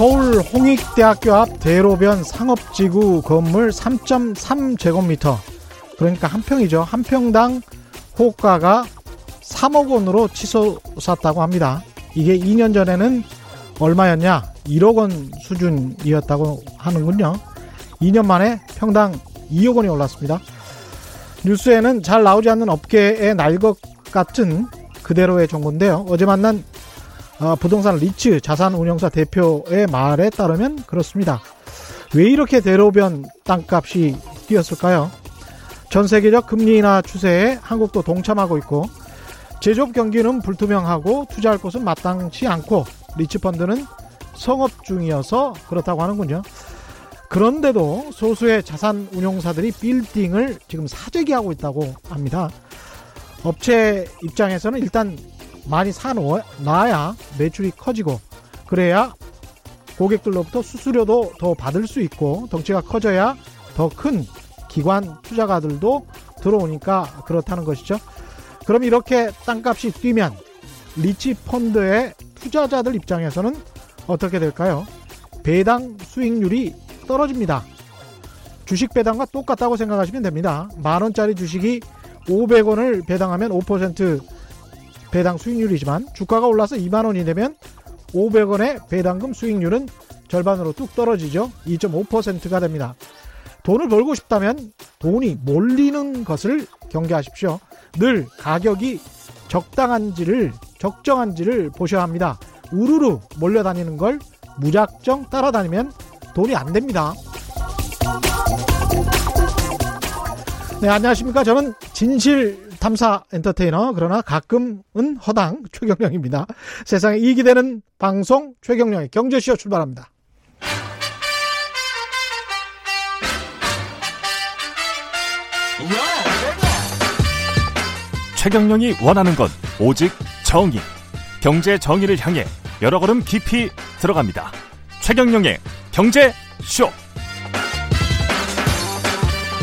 서울 홍익대학교 앞 대로변 상업지구 건물 3.3제곱미터 그러니까 한 평이죠. 한 평당 호가가 3억 원으로 치솟았다고 합니다. 이게 2년 전에는 얼마였냐? 1억 원 수준이었다고 하는군요. 2년 만에 평당 2억 원이 올랐습니다. 뉴스에는 잘 나오지 않는 업계의 날것 같은 그대로의 정보인데요. 어제 만난 어, 부동산 리츠 자산운용사 대표의 말에 따르면 그렇습니다. 왜 이렇게 대로변 땅값이 뛰었을까요? 전 세계적 금리 인하 추세에 한국도 동참하고 있고 제조업 경기는 불투명하고 투자할 곳은 마땅치 않고 리츠펀드는 성업 중이어서 그렇다고 하는군요. 그런데도 소수의 자산 운용사들이 빌딩을 지금 사재기하고 있다고 합니다. 업체 입장에서는 일단 많이 사놔야 매출이 커지고 그래야 고객들로부터 수수료도 더 받을 수 있고 덩치가 커져야 더 큰 기관 투자가들도 들어오니까 그렇다는 것이죠. 그럼 이렇게 땅값이 뛰면 리치 펀드의 투자자들 입장에서는 어떻게 될까요? 배당 수익률이 떨어집니다. 주식 배당과 똑같다고 생각하시면 됩니다. 만 원짜리 주식이 500원을 배당하면 5% 배당 수익률이지만 주가가 올라서 2만 원이 되면 500원의 배당금 수익률은 절반으로 뚝 떨어지죠. 2.5%가 됩니다. 돈을 벌고 싶다면 돈이 몰리는 것을 경계하십시오. 늘 가격이 적당한지를 적정한지를 보셔야 합니다. 우르르 몰려다니는 걸 무작정 따라다니면 돈이 안 됩니다. 네, 안녕하십니까. 저는 진실 탐사 엔터테이너 그러나 가끔은 허당 최경령입니다. 세상에 이익이 되는 방송 최경령의 경제쇼 출발합니다. 최경령이 원하는 건 오직 정의. 경제 정의를 향해 여러 걸음 깊이 들어갑니다. 최경령의 경제 쇼.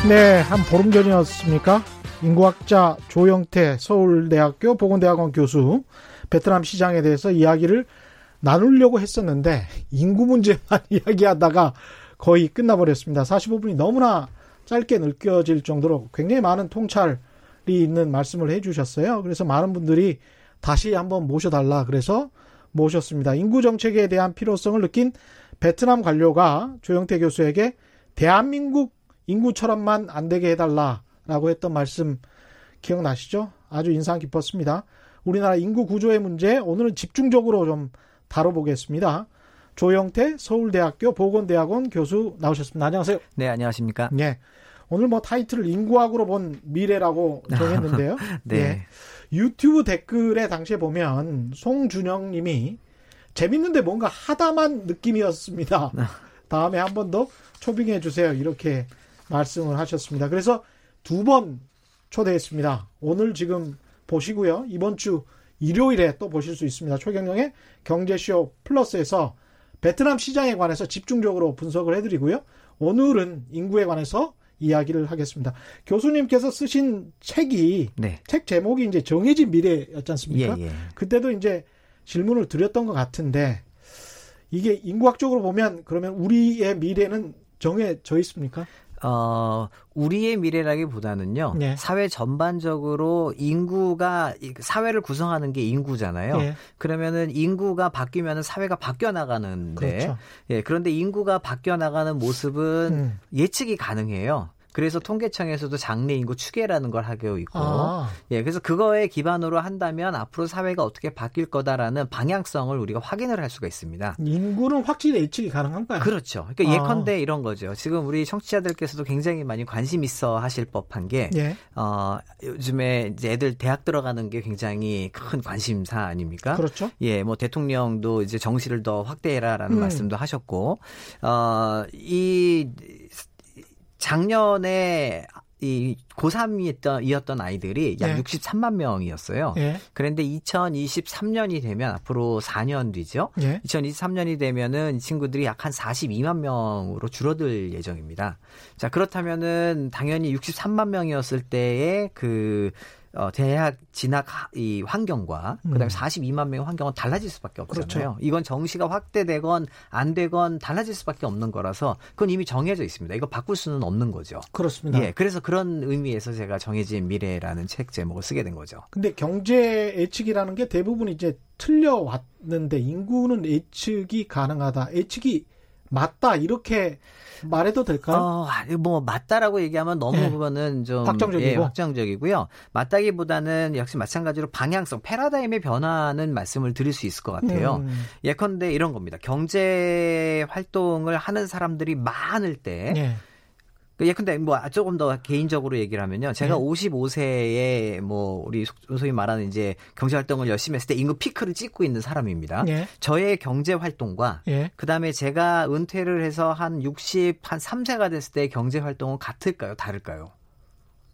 네, 한 보름 전이었습니까? 인구학자 조영태 서울대학교 보건대학원 교수 베트남 시장에 대해서 이야기를 나누려고 했었는데 인구 문제만 이야기하다가 거의 끝나버렸습니다. 45분이 너무나 짧게 느껴질 정도로 굉장히 많은 통찰이 있는 말씀을 해주셨어요. 그래서 많은 분들이 다시 한번 모셔달라 그래서 모셨습니다. 인구 정책에 대한 필요성을 느낀 베트남 관료가 조영태 교수에게 대한민국 인구 처럼만 안 되게 해달라 라고 했던 말씀 기억나시죠? 아주 인상 깊었습니다. 우리나라 인구 구조의 문제 오늘은 집중적으로 좀 다뤄보겠습니다. 조영태 서울대학교 보건대학원 교수 나오셨습니다. 안녕하세요. 네, 안녕하십니까? 네. 오늘 뭐 타이틀을 인구학으로 본 미래라고 정했는데요. 네. 네. 유튜브 댓글에 당시에 보면 송준영 님이 재밌는데 뭔가 하다만 느낌이었습니다. 다음에 한 번 더 초빙해 주세요. 이렇게 말씀을 하셨습니다. 그래서 두 번 초대했습니다. 오늘 지금 보시고요. 이번 주 일요일에 또 보실 수 있습니다. 최경영의 경제쇼 플러스에서 베트남 시장에 관해서 집중적으로 분석을 해드리고요. 오늘은 인구에 관해서 이야기를 하겠습니다. 교수님께서 쓰신 책이 네. 책 제목이 이제 정해진 미래였지 않습니까? 예, 예. 그때도 이제 질문을 드렸던 것 같은데 이게 인구학적으로 보면 그러면 우리의 미래는 정해져 있습니까? 어, 우리의 미래라기보다는요. 네. 사회 전반적으로 인구가 사회를 구성하는 게 인구잖아요. 네. 그러면은 인구가 바뀌면은 사회가 바뀌어 나가는데 그렇죠. 예, 그런데 인구가 바뀌어 나가는 모습은 음. 예측이 가능해요. 그래서 통계청에서도 장래 인구 추계라는 걸 하고 있고, 아. 예, 그래서 그거에 기반으로 한다면 앞으로 사회가 어떻게 바뀔 거다라는 방향성을 우리가 확인을 할 수가 있습니다. 인구는 확실히 예측이 가능한가요? 그렇죠. 그러니까 아. 예컨대 이런 거죠. 지금 우리 청취자들께서도 굉장히 많이 관심 있어 하실 법한 게, 예. 어, 요즘에 이제 애들 대학 들어가는 게 굉장히 큰 관심사 아닙니까? 그렇죠. 예, 뭐 대통령도 이제 정시를 더 확대해라라는 음. 말씀도 하셨고, 어, 이 작년에 이 고3이었던 이었던 아이들이 약 예. 63만 명이었어요. 예. 그런데 2023년이 되면 앞으로 4년 뒤죠. 예. 2023년이 되면은 이 친구들이 약 한 42만 명으로 줄어들 예정입니다. 자, 그렇다면은 당연히 63만 명이었을 때의 그 어, 대학 진학 이 환경과 그다음에 음. 42만 명의 환경은 달라질 수밖에 없잖아요. 그렇죠. 이건 정시가 확대되건 안 되건 달라질 수밖에 없는 거라서 그건 이미 정해져 있습니다. 이거 바꿀 수는 없는 거죠. 그렇습니다. 예, 그래서 그런 의미에서 제가 정해진 미래라는 책 제목을 쓰게 된 거죠. 근데 경제 예측이라는 게 대부분 이제 틀려 왔는데 인구는 예측이 가능하다. 예측이 맞다 이렇게 말해도 될까요? 어, 뭐 맞다라고 얘기하면 너무 네. 그거는 좀 확정적이고 예, 확정적이고요. 맞다기보다는 역시 마찬가지로 방향성, 패러다임의 변화는 말씀을 드릴 수 있을 것 같아요. 음. 예컨대 이런 겁니다. 경제 활동을 하는 사람들이 많을 때 네. 예컨대 뭐 조금 더 개인적으로 얘기를 하면요. 제가 네. 55세에 뭐 우리 소위 말하는 이제 경제 활동을 열심히 했을 때 인구 피크를 찍고 있는 사람입니다. 네. 저의 경제 활동과 네. 그다음에 제가 은퇴를 해서 한 60, 한 3세가 됐을 때 경제 활동은 같을까요? 다를까요?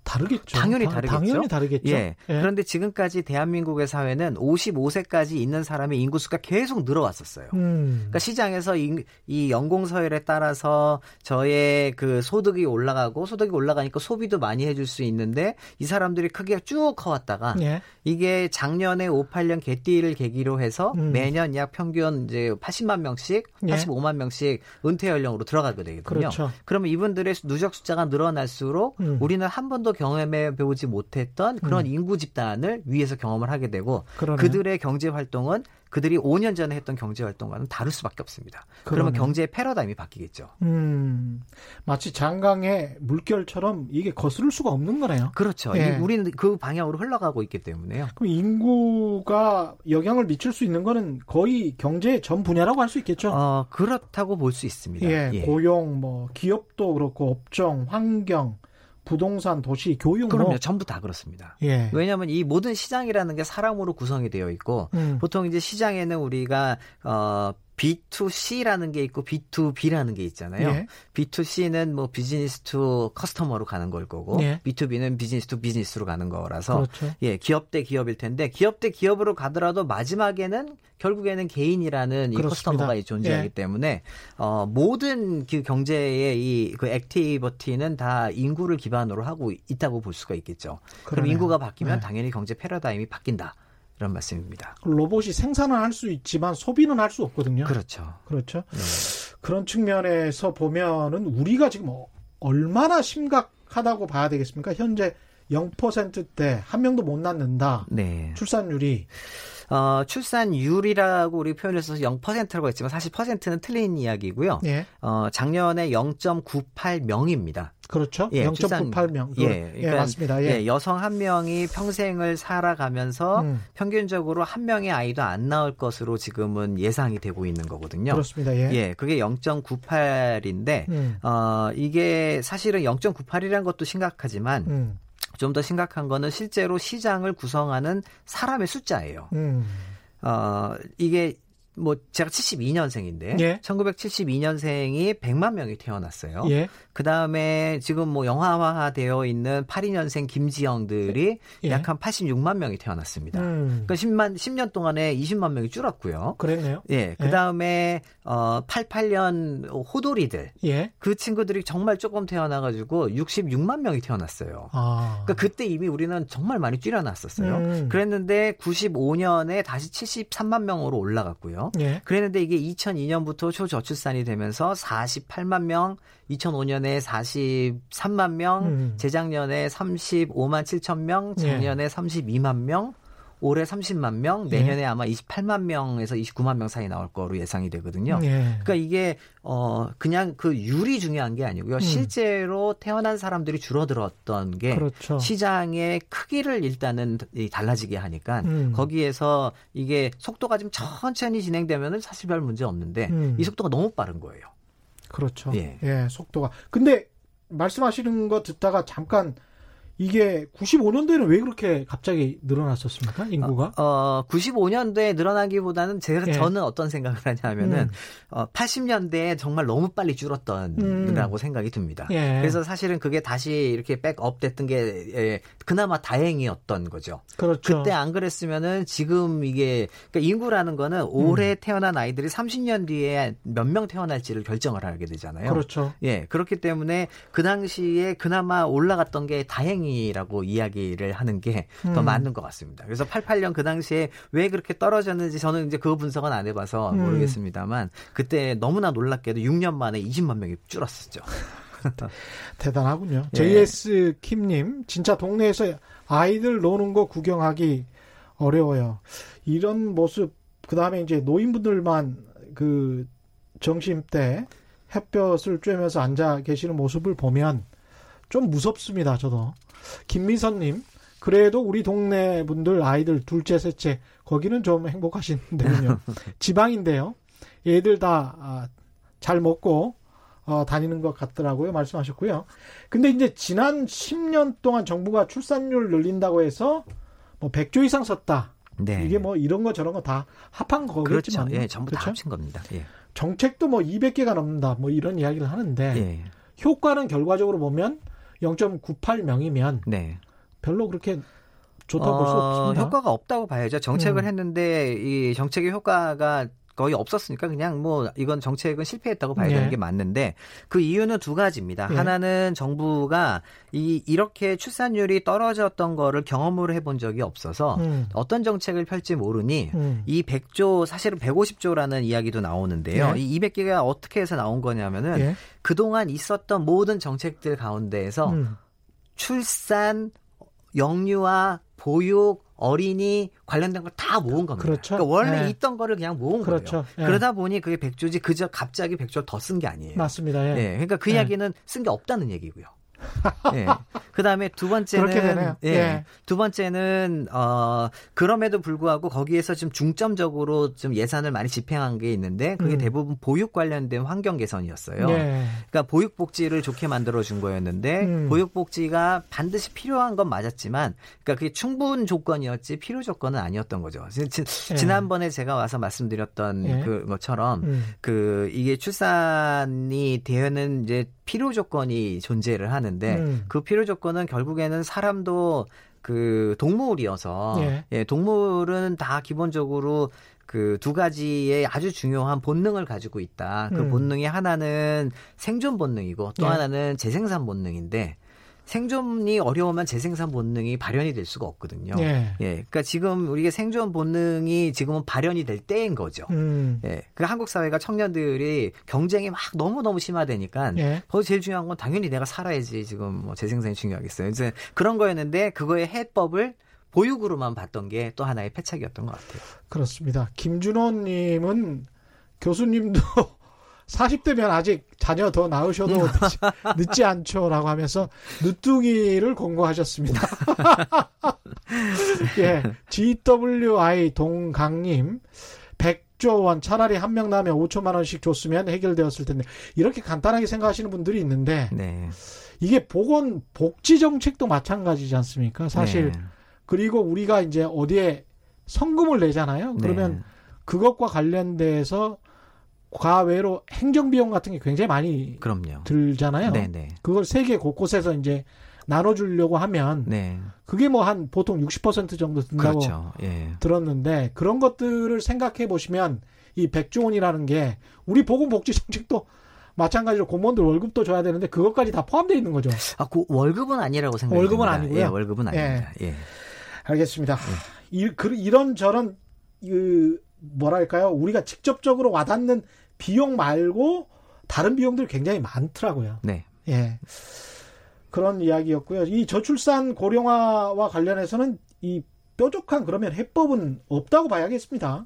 다르겠죠. 당연히 다르겠죠. 당연히 다르겠죠. 예. 예. 그런데 지금까지 대한민국의 사회는 55세까지 있는 사람의 인구 수가 계속 늘어왔었어요. 음. 그러니까 시장에서 이, 이 연공 서열에 따라서 저의 그 소득이 올라가고 소득이 올라가니까 소비도 많이 해줄 수 있는데 이 사람들이 크게 쭉 커왔다가 예. 이게 작년에 58년 개띠를 계기로 해서 음. 매년 약 평균 이제 80만 명씩, 85만 예. 명씩 은퇴 연령으로 들어가게 되거든요. 그렇죠. 그러면 이분들의 누적 숫자가 늘어날수록 음. 우리는 한 번도 경험해 배우지 못했던 그런 음. 인구 집단을 위해서 경험을 하게 되고 그러네. 그들의 경제 활동은 그들이 5년 전에 했던 경제 활동과는 다를 수밖에 없습니다. 그러네. 그러면 경제의 패러다임이 바뀌겠죠. 음, 마치 장강의 물결처럼 이게 거스를 수가 없는 거네요. 그렇죠. 예. 우리는 그 방향으로 흘러가고 있기 때문에요. 그럼 인구가 영향을 미칠 수 있는 거는 거의 경제의 전 분야라고 할 수 있겠죠. 어, 그렇다고 볼 수 있습니다. 예, 예, 고용, 뭐 기업도 그렇고 업종, 환경, 부동산, 도시, 교육 그럼요. 뭐. 전부 다 그렇습니다. 예. 왜냐하면 이 모든 시장이라는 게 사람으로 구성이 되어 있고 음. 보통 이제 시장에는 우리가 어 B2C라는 게 있고 B2B라는 게 있잖아요. 예. B2C는 뭐 business to customer로 가는 걸 거고 예. B2B는 business to business로 가는 거라서 그렇죠. 예, 기업 대 기업일 텐데 기업 대 기업으로 가더라도 마지막에는 결국에는 개인이라는 이 customer가 존재하기 예. 때문에 어 모든 그 경제의 이 그 액티버티는 다 인구를 기반으로 하고 있다고 볼 수가 있겠죠. 그러네요. 그럼 인구가 바뀌면 네. 당연히 경제 패러다임이 바뀐다. 이런 말씀입니다. 로봇이 생산은 할 수 있지만 소비는 할 수 없거든요. 그렇죠. 그렇죠. 네. 그런 측면에서 보면은 우리가 지금 어, 얼마나 심각하다고 봐야 되겠습니까? 현재 0%대 한 명도 못 낳는다. 네. 출산율이 어, 출산율이라고 우리 표현해서 0%라고 했지만 사실 퍼센트는 틀린 이야기고요. 예. 어, 작년에 0.98명입니다. 그렇죠. 예, 0.98명. 예, 예, 그러니까, 예, 맞습니다. 예. 예. 여성 한 명이 평생을 살아가면서 음. 평균적으로 한 명의 아이도 안 나올 것으로 지금은 예상이 되고 있는 거거든요. 그렇습니다. 예. 예 그게 0.98인데 음. 어, 이게 사실은 0.98이라는 것도 심각하지만 음. 좀 더 심각한 거는 실제로 시장을 구성하는 사람의 숫자예요. 음. 어, 이게 뭐 제가 72년생인데 예. 1972년생이 100만 명이 태어났어요. 예. 그다음에 지금 뭐 영화화되어 있는 82년생 김지영들이 예. 약한 86만 명이 태어났습니다. 음. 그러니까 10만 10년 동안에 20만 명이 줄었고요. 그랬네요. 예. 예. 그다음에 어 88년 호돌이들 예. 그 친구들이 정말 조금 태어나 가지고 66만 명이 태어났어요. 아. 그러니까 그때 이미 우리는 정말 많이 줄여놨었어요. 음. 그랬는데 95년에 다시 73만 명으로 올라갔고요. 예. 그랬는데 이게 2002년부터 초저출산이 되면서 48만 명, 2005년에 43만 명, 음. 재작년에 35만 7천 명, 작년에 예. 32만 명, 올해 30만 명, 내년에 예. 아마 28만 명에서 29만 명 사이 나올 거로 예상이 되거든요. 예. 그러니까 이게 어 그냥 그 율이 중요한 게 아니고요. 음. 실제로 태어난 사람들이 줄어들었던 게 그렇죠. 시장의 크기를 일단은 달라지게 하니까 음. 거기에서 이게 속도가 좀 천천히 진행되면은 사실 별 문제 없는데 음. 이 속도가 너무 빠른 거예요. 그렇죠. 예. 예, 속도가. 근데 말씀하시는 거 듣다가 잠깐 이게 95년도에는 왜 그렇게 갑자기 늘어났었습니까? 인구가? 어, 어 95년도에 늘어나기보다는 제가 예. 저는 어떤 생각을 하냐면은 음. 어, 80년대에 정말 너무 빨리 줄었던라고 음. 생각이 듭니다. 예. 그래서 사실은 그게 다시 이렇게 백업 됐던 게 예, 그나마 다행이었던 거죠. 그렇죠. 그때 안 그랬으면은 지금 이게 그러니까 인구라는 거는 올해 음. 태어난 아이들이 30년 뒤에 몇 명 태어날지를 결정을 하게 되잖아요. 그렇죠. 예. 그렇기 때문에 그 당시에 그나마 올라갔던 게 다행 히 다행이라고 이야기를 하는 게더 음. 맞는 것 같습니다. 그래서 88년 그 당시에 왜 그렇게 떨어졌는지 저는 이제 그 분석은 안 해봐서 음. 모르겠습니다만 그때 너무나 놀랍게도 6년 만에 20만 명이 줄었었죠. 대단하군요. 예. JS 킴님, 진짜 동네에서 아이들 노는 거 구경하기 어려워요. 이런 모습, 그 다음에 이제 노인분들만 그 점심 때 햇볕을 쬐면서 앉아 계시는 모습을 보면 좀 무섭습니다, 저도. 김미선님, 그래도 우리 동네 분들 아이들 둘째, 셋째, 거기는 좀 행복하신데요. 지방인데요. 얘들 다잘 아, 먹고 어, 다니는 것 같더라고요. 말씀하셨고요. 근데 이제 지난 10년 동안 정부가 출산율 늘린다고 해서 뭐 100조 이상 썼다. 네. 이게 뭐 이런 거 저런 거 다 합한 거겠지만. 그렇죠. 예, 전부 그렇죠? 다 합친 겁니다. 예. 정책도 뭐 200개가 넘는다. 뭐 이런 이야기를 하는데 예. 효과는 결과적으로 보면 0.98명이면 네. 별로 그렇게 좋다고 볼수 어, 없습니다. 효과가 없다고 봐야죠. 정책을 음. 했는데 이 정책의 효과가 거의 없었으니까 그냥 뭐 이건 정책은 실패했다고 봐야 되는 네. 게 맞는데 그 이유는 두 가지입니다. 네. 하나는 정부가 이 이렇게 출산율이 떨어졌던 거를 경험을 해본 적이 없어서 음. 어떤 정책을 펼지 모르니 음. 이 100조 사실은 150조라는 이야기도 나오는데요. 네. 이 200개가 어떻게 해서 나온 거냐면은 네. 그동안 있었던 모든 정책들 가운데에서 음. 출산, 영유아, 보육, 어린이 관련된 걸 다 모은 겁니다. 그렇죠. 그러니까 원래 네. 있던 거를 그냥 모은 그렇죠. 거예요. 네. 그러다 보니 그게 백조지 그저 갑자기 백조 더쓴 게 아니에요. 맞습니다. 예. 네. 그러니까 그 예. 이야기는 쓴 게 없다는 얘기고요. 예. 그다음에 두 번째는 예. 예. 두 번째는 어 그럼에도 불구하고 거기에서 좀 중점적으로 좀 예산을 많이 집행한 게 있는데 그게 음. 대부분 보육 관련된 환경 개선이었어요. 예. 그러니까 보육 복지를 좋게 만들어 준 거였는데 음. 보육 복지가 반드시 필요한 건 맞았지만 그러니까 그게 충분 조건이었지 필요 조건은 아니었던 거죠. 지, 예. 지난번에 제가 와서 말씀드렸던 예. 그 것처럼 음. 그 이게 출산이 되는 이제 필요 조건이 존재를 하는 데 음. 그 필요 조건은 결국에는 사람도 그 동물이어서 예. 예 동물은 다 기본적으로 그두 가지의 아주 중요한 본능을 가지고 있다. 그 음. 본능이 하나는 생존 본능이고 또 예. 하나는 재생산 본능인데 생존이 어려우면 재생산 본능이 발현이 될 수가 없거든요. 예. 예. 그러니까 지금 우리가 생존 본능이 지금은 발현이 될 때인 거죠. 음. 예. 그 한국 사회가 청년들이 경쟁이 막 너무너무 심화되니까 예. 거기 제일 중요한 건 당연히 내가 살아야지 지금 뭐 재생산이 중요하겠어요. 이제 그런 거였는데 그거의 해법을 보육으로만 봤던 게 또 하나의 패착이었던 것 같아요. 그렇습니다. 김준호 님은 교수님도 40대면 아직 자녀 더 낳으셔도 늦지, 늦지 않죠라고 하면서 늦둥이를 공고하셨습니다. 예, GWI 동강님 100조 원 차라리 한 명 나면 5천만 원씩 줬으면 해결되었을 텐데 이렇게 간단하게 생각하시는 분들이 있는데 네. 이게 보건 복지 정책도 마찬가지지 않습니까? 사실 네. 그리고 우리가 이제 어디에 성금을 내잖아요. 그러면 네. 그것과 관련돼서 과외로 행정 비용 같은 게 굉장히 많이 그럼요. 들잖아요. 네네. 네. 그걸 세계 곳곳에서 이제 나눠주려고 하면 네. 그게 뭐 한 보통 60% 정도 든다고 그렇죠. 예. 들었는데 그런 것들을 생각해 보시면 이 백조 원이라는 게 우리 보건복지 정책도 마찬가지로 공무원들 월급도 줘야 되는데 그것까지 다 포함되어 있는 거죠. 아, 그 월급은 아니라고 생각합니다. 월급은 아니고요. 예, 월급은 아닙니다. 예. 예. 알겠습니다. 예. 이, 그, 이런 저런 그 뭐랄까요? 우리가 직접적으로 와닿는 비용 말고 다른 비용들 굉장히 많더라고요. 네. 예. 그런 이야기였고요. 이 저출산 고령화와 관련해서는 이 뾰족한 그러면 해법은 없다고 봐야겠습니다.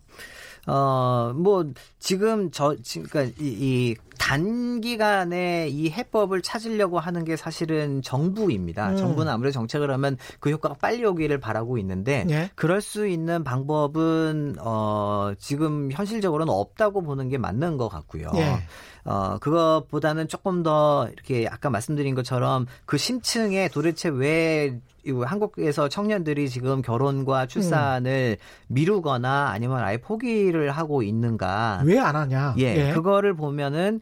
어, 뭐, 지금 저, 그러니까 이, 이 단기간에 이 해법을 찾으려고 하는 게 사실은 정부입니다. 음. 정부는 아무래도 정책을 하면 그 효과가 빨리 오기를 바라고 있는데 예? 그럴 수 있는 방법은 어 지금 현실적으로는 없다고 보는 게 맞는 것 같고요. 예. 어, 그것보다는 조금 더 이렇게 아까 말씀드린 것처럼 그 심층에 도대체 왜 한국에서 청년들이 지금 결혼과 출산을 음. 미루거나 아니면 아예 포기를 하고 있는가? 왜 안 하냐? 예, 예, 그거를 보면은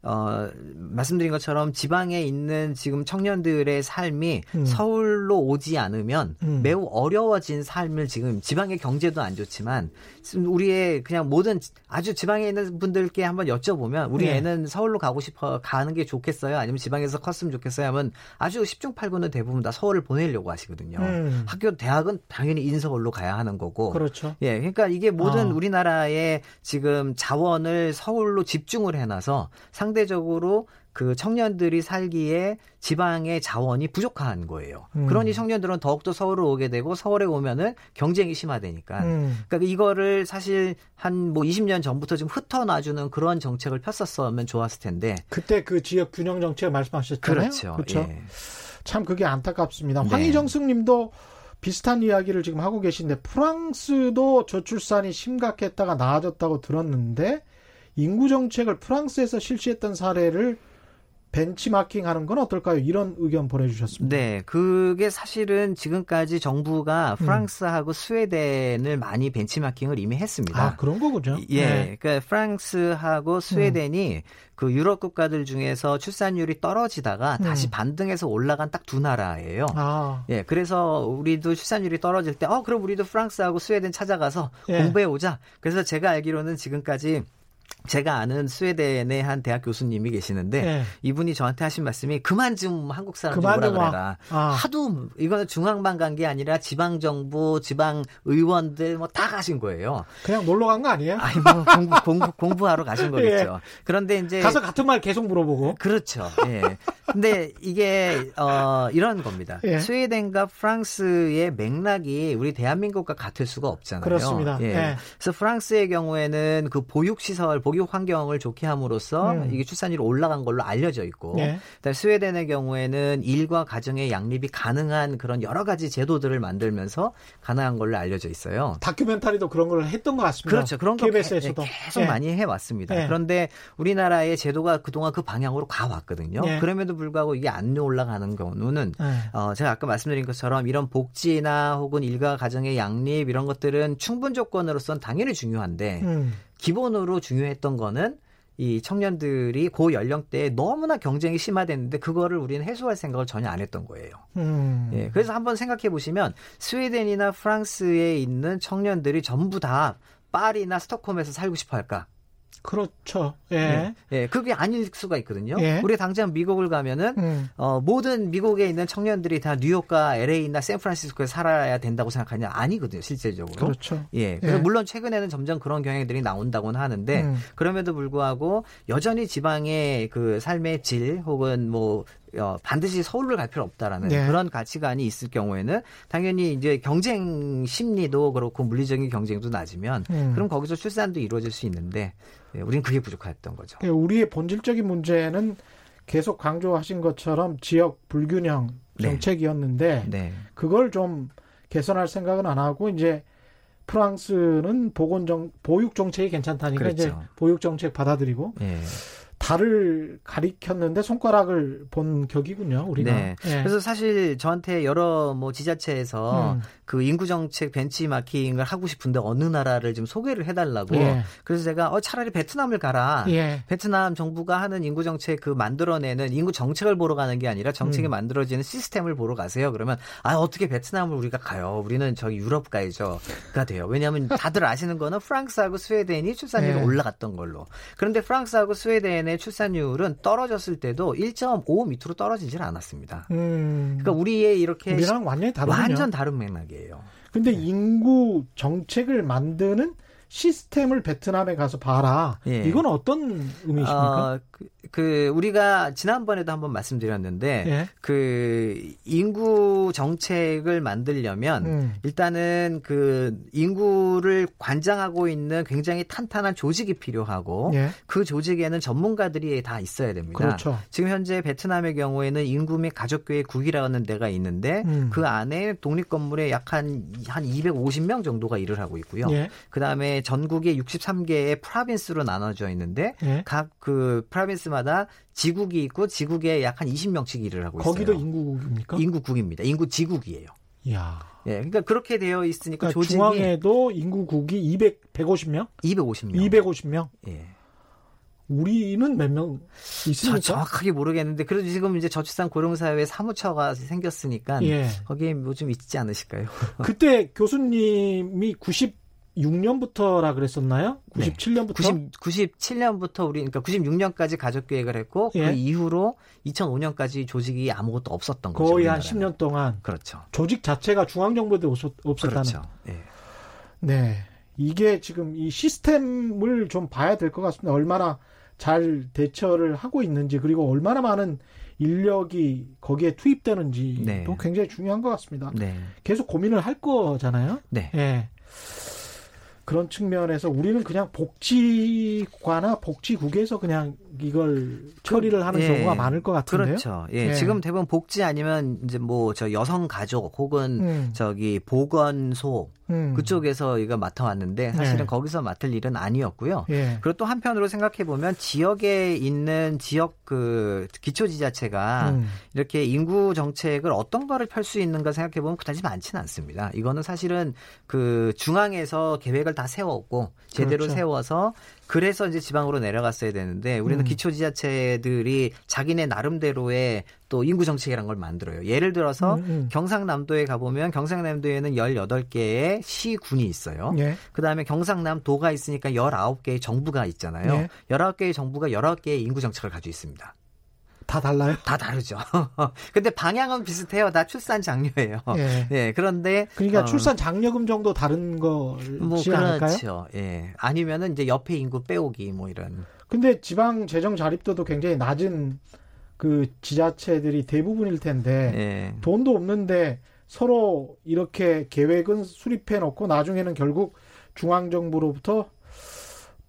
어 말씀드린 것처럼 지방에 있는 지금 청년들의 삶이 음. 서울로 오지 않으면 음. 매우 어려워진 삶을 지금 지방의 경제도 안 좋지만 우리의 그냥 모든 아주 지방에 있는 분들께 한번 여쭤보면 우리 예. 애는 서울로 가고 싶어 가는 게 좋겠어요? 아니면 지방에서 컸으면 좋겠어요? 하면 아주 10중 8구는 대부분 다 서울을 보내려고 하시고 것이거든요. 음. 학교 대학은 당연히 인서울로 가야 하는 거고. 그렇죠. 예, 그러니까 이게 모든 어. 우리나라의 지금 자원을 서울로 집중을 해 놔서 상 대적으로 그 청년들이 살기에 지방의 자원이 부족한 거예요. 음. 그러니 청년들은 더욱더 서울을 오게 되고 서울에 오면은 경쟁이 심화되니까. 음. 그러니까 이거를 사실 한 뭐 20년 전부터 좀 흩어놔주는 그런 정책을 폈었으면 좋았을 텐데. 그때 그 지역 균형 정책 말씀하셨잖아요. 그렇죠. 그렇죠. 예. 참 그게 안타깝습니다. 네. 황희정숙 님도 비슷한 이야기를 지금 하고 계신데 프랑스도 저출산이 심각했다가 나아졌다고 들었는데 인구 정책을 프랑스에서 실시했던 사례를 벤치마킹 하는 건 어떨까요? 이런 의견 보내주셨습니다. 네, 그게 사실은 지금까지 정부가 음. 프랑스하고 음. 스웨덴을 많이 벤치마킹을 이미 했습니다. 아, 그런 거군요. 예, 네. 그러니까 프랑스하고 스웨덴이 음. 그 유럽 국가들 중에서 출산율이 떨어지다가 음. 다시 반등해서 올라간 딱 두 나라예요. 아. 예, 그래서 우리도 출산율이 떨어질 때, 어, 그럼 우리도 프랑스하고 스웨덴 찾아가서 예. 공부해 오자. 그래서 제가 알기로는 지금까지 제가 아는 스웨덴의 한 대학 교수님이 계시는데 네. 이분이 저한테 하신 말씀이 그만 좀 한국 사람 좀 오라 그래라. 아. 하도 이거는 중앙만 간 게 아니라 지방 정부, 지방 의원들 뭐 다 가신 거예요. 그냥 놀러 간 거 아니에요? 아니 뭐 공부 공부 공부하러 가신 거겠죠. 예. 그런데 이제 가서 같은 말 계속 물어보고. 그렇죠. 예. 근데 이게 어 이런 겁니다. 예. 스웨덴과 프랑스의 맥락이 우리 대한민국과 같을 수가 없잖아요. 그렇습니다. 예. 예. 그래서 프랑스의 경우에는 그 보육 시설, 보육 환경을 좋게 함으로써 음. 이게 출산율이 올라간 걸로 알려져 있고, 예. 그다음에 스웨덴의 경우에는 일과 가정의 양립이 가능한 그런 여러 가지 제도들을 만들면서 가능한 걸로 알려져 있어요. 다큐멘터리도 그런 걸 했던 것 같습니다. 그렇죠. 그런 거 KBS에서도. 계속 예. 많이 해왔습니다. 예. 그런데 우리나라의 제도가 그동안 그 방향으로 가왔거든요. 예. 그럼에도 불구하고 이게 안 올라가는 경우는 네. 어, 제가 아까 말씀드린 것처럼 이런 복지나 혹은 일가 가정의 양립 이런 것들은 충분 조건으로서는 당연히 중요한데 음. 기본으로 중요했던 거는 이 청년들이 고 연령대에 너무나 경쟁이 심화됐는데 그거를 우리는 해소할 생각을 전혀 안 했던 거예요. 음. 예, 그래서 한번 생각해 보시면 스웨덴이나 프랑스에 있는 청년들이 전부 다 파리나 스톡홈에서 살고 싶어 할까? 그렇죠. 예. 예. 예. 그게 아닐 수가 있거든요. 예. 우리 당장 미국을 가면은 음. 어, 모든 미국에 있는 청년들이 다 뉴욕과 LA나 샌프란시스코에 살아야 된다고 생각하냐? 아니거든요, 실제적으로. 그렇죠. 예. 그래서 예. 물론 최근에는 점점 그런 경향들이 나온다고는 하는데 음. 그럼에도 불구하고 여전히 지방의 그 삶의 질 혹은 뭐 어, 반드시 서울을 갈 필요 없다라는 네. 그런 가치관이 있을 경우에는 당연히 이제 경쟁 심리도 그렇고 물리적인 경쟁도 낮으면 음. 그럼 거기서 출산도 이루어질 수 있는데 예, 우리는 그게 부족했던 거죠. 예, 우리의 본질적인 문제는 계속 강조하신 것처럼 지역 불균형 네. 정책이었는데 네. 네. 그걸 좀 개선할 생각은 안 하고 이제 프랑스는 보건정 보육 정책이 괜찮다니까 그렇죠. 이제 보육 정책 받아들이고 네. 달을 가리켰는데 손가락을 본 격이군요, 우리가. 네. 네. 그래서 사실 저한테 여러 뭐 지자체에서 음. 그 인구 정책 벤치마킹을 하고 싶은데 어느 나라를 좀 소개를 해달라고. 예. 그래서 제가 어 차라리 베트남을 가라. 예. 베트남 정부가 하는 인구 정책 그 만들어내는 인구 정책을 보러 가는 게 아니라 정책이 음. 만들어지는 시스템을 보러 가세요. 그러면 아 어떻게 베트남을 우리가 가요? 우리는 저기 유럽 가야죠가 돼요. 왜냐하면 다들 아시는 거는 프랑스하고 스웨덴이 출산율이 예. 올라갔던 걸로. 그런데 프랑스하고 스웨덴의 출산율은 떨어졌을 때도 1.5 밑으로 떨어지질 않았습니다. 음. 그러니까 우리의 이렇게 우리랑 완전히 다른 완전 다른 맥락이에요. 근데 네. 인구 정책을 만드는 시스템을 베트남에 가서 봐라. 예. 이건 어떤 의미십니까? 어, 그, 그, 우리가 지난번에도 한번 말씀드렸는데 예. 그 인구 정책을 만들려면 음. 일단은 그 인구를 관장하고 있는 굉장히 탄탄한 조직이 필요하고 예. 그 조직에는 전문가들이 다 있어야 됩니다. 그렇죠. 지금 현재 베트남의 경우에는 인구 및 가족교육국이라는 데가 있는데 음. 그 안에 독립 건물에 약한한 250명 정도가 일을 하고 있고요. 예. 그다음에 전국에 63개의 프라빈스로 나눠져 있는데 예. 각그 프라빈스 마다 지국이 있고 지국에 약 한 20명씩 일을 하고 있어요. 거기도 인구국입니까? 인구국입니다. 인구 지국이에요. 야. 예, 그러니까 그렇게 되어 있으니까 그러니까 조직이 중앙에도 인구국이 200 150명? 250명. 250명. 예. 우리는 몇 명 있습니까? 정확하게 모르겠는데 그래도 지금 이제 저출산 고령사회 사무처가 생겼으니까 예. 거기에 뭐 좀 있지 않으실까요? 그때 교수님이 96년부터라 그랬었나요? 97년부터? 90, 97년부터 우리 그러니까 96년까지 가족 계획을 했고 그 예. 그 이후로 2005년까지 조직이 아무것도 없었던 거죠. 거의 한 10년 동안. 그렇죠. 조직 자체가 중앙 정부에 없었다는. 그렇죠. 예. 네. 이게 지금 이 시스템을 좀 봐야 될 것 같습니다. 얼마나 잘 대처를 하고 있는지 그리고 얼마나 많은 인력이 거기에 투입되는지도 네. 굉장히 중요한 것 같습니다. 네. 계속 고민을 할 거잖아요. 네. 예. 그런 측면에서 우리는 그냥 복지과나 복지국에서 그냥 이걸 처리를 하는 예. 경우가 많을 것 같은데요. 그렇죠. 예. 예. 지금 대부분 복지 아니면 이제 뭐 저 여성 가족 혹은 음. 저기 보건소 음. 그쪽에서 이거 맡아왔는데 사실은 네. 거기서 맡을 일은 아니었고요. 예. 그리고 또 한편으로 생각해 보면 지역에 있는 지역 그 기초지자체가 음. 이렇게 인구 정책을 어떤 거를 펼 수 있는가 생각해 보면 그다지 많지는 않습니다. 이거는 사실은 그 중앙에서 계획을 다 세웠고 제대로 그렇죠. 세워서 그래서 이제 지방으로 내려갔어야 되는데 우리는 음. 기초 지자체들이 자기네 나름대로의 또 인구 정책이라는 걸 만들어요. 예를 들어서 음, 음. 경상남도에 가보면 경상남도에는 18개의 시군이 있어요. 예. 그다음에 경상남도가 있으니까 19개의 정부가 있잖아요. 예. 19개의 정부가 19개의 인구 정책을 가지고 있습니다. 다 달라요? 다 다르죠. 근데 방향은 비슷해요. 다 출산 장려예요. 예. 예 그런데 그러니까 어, 출산 장려금 정도 다른 거지 뭐 그렇죠. 예. 아니면은 이제 옆에 인구 빼오기 뭐 이런. 근데 지방 재정 자립도도 굉장히 낮은 그 지자체들이 대부분일 텐데 예. 돈도 없는데 서로 이렇게 계획은 수립해 놓고 나중에는 결국 중앙 정부로부터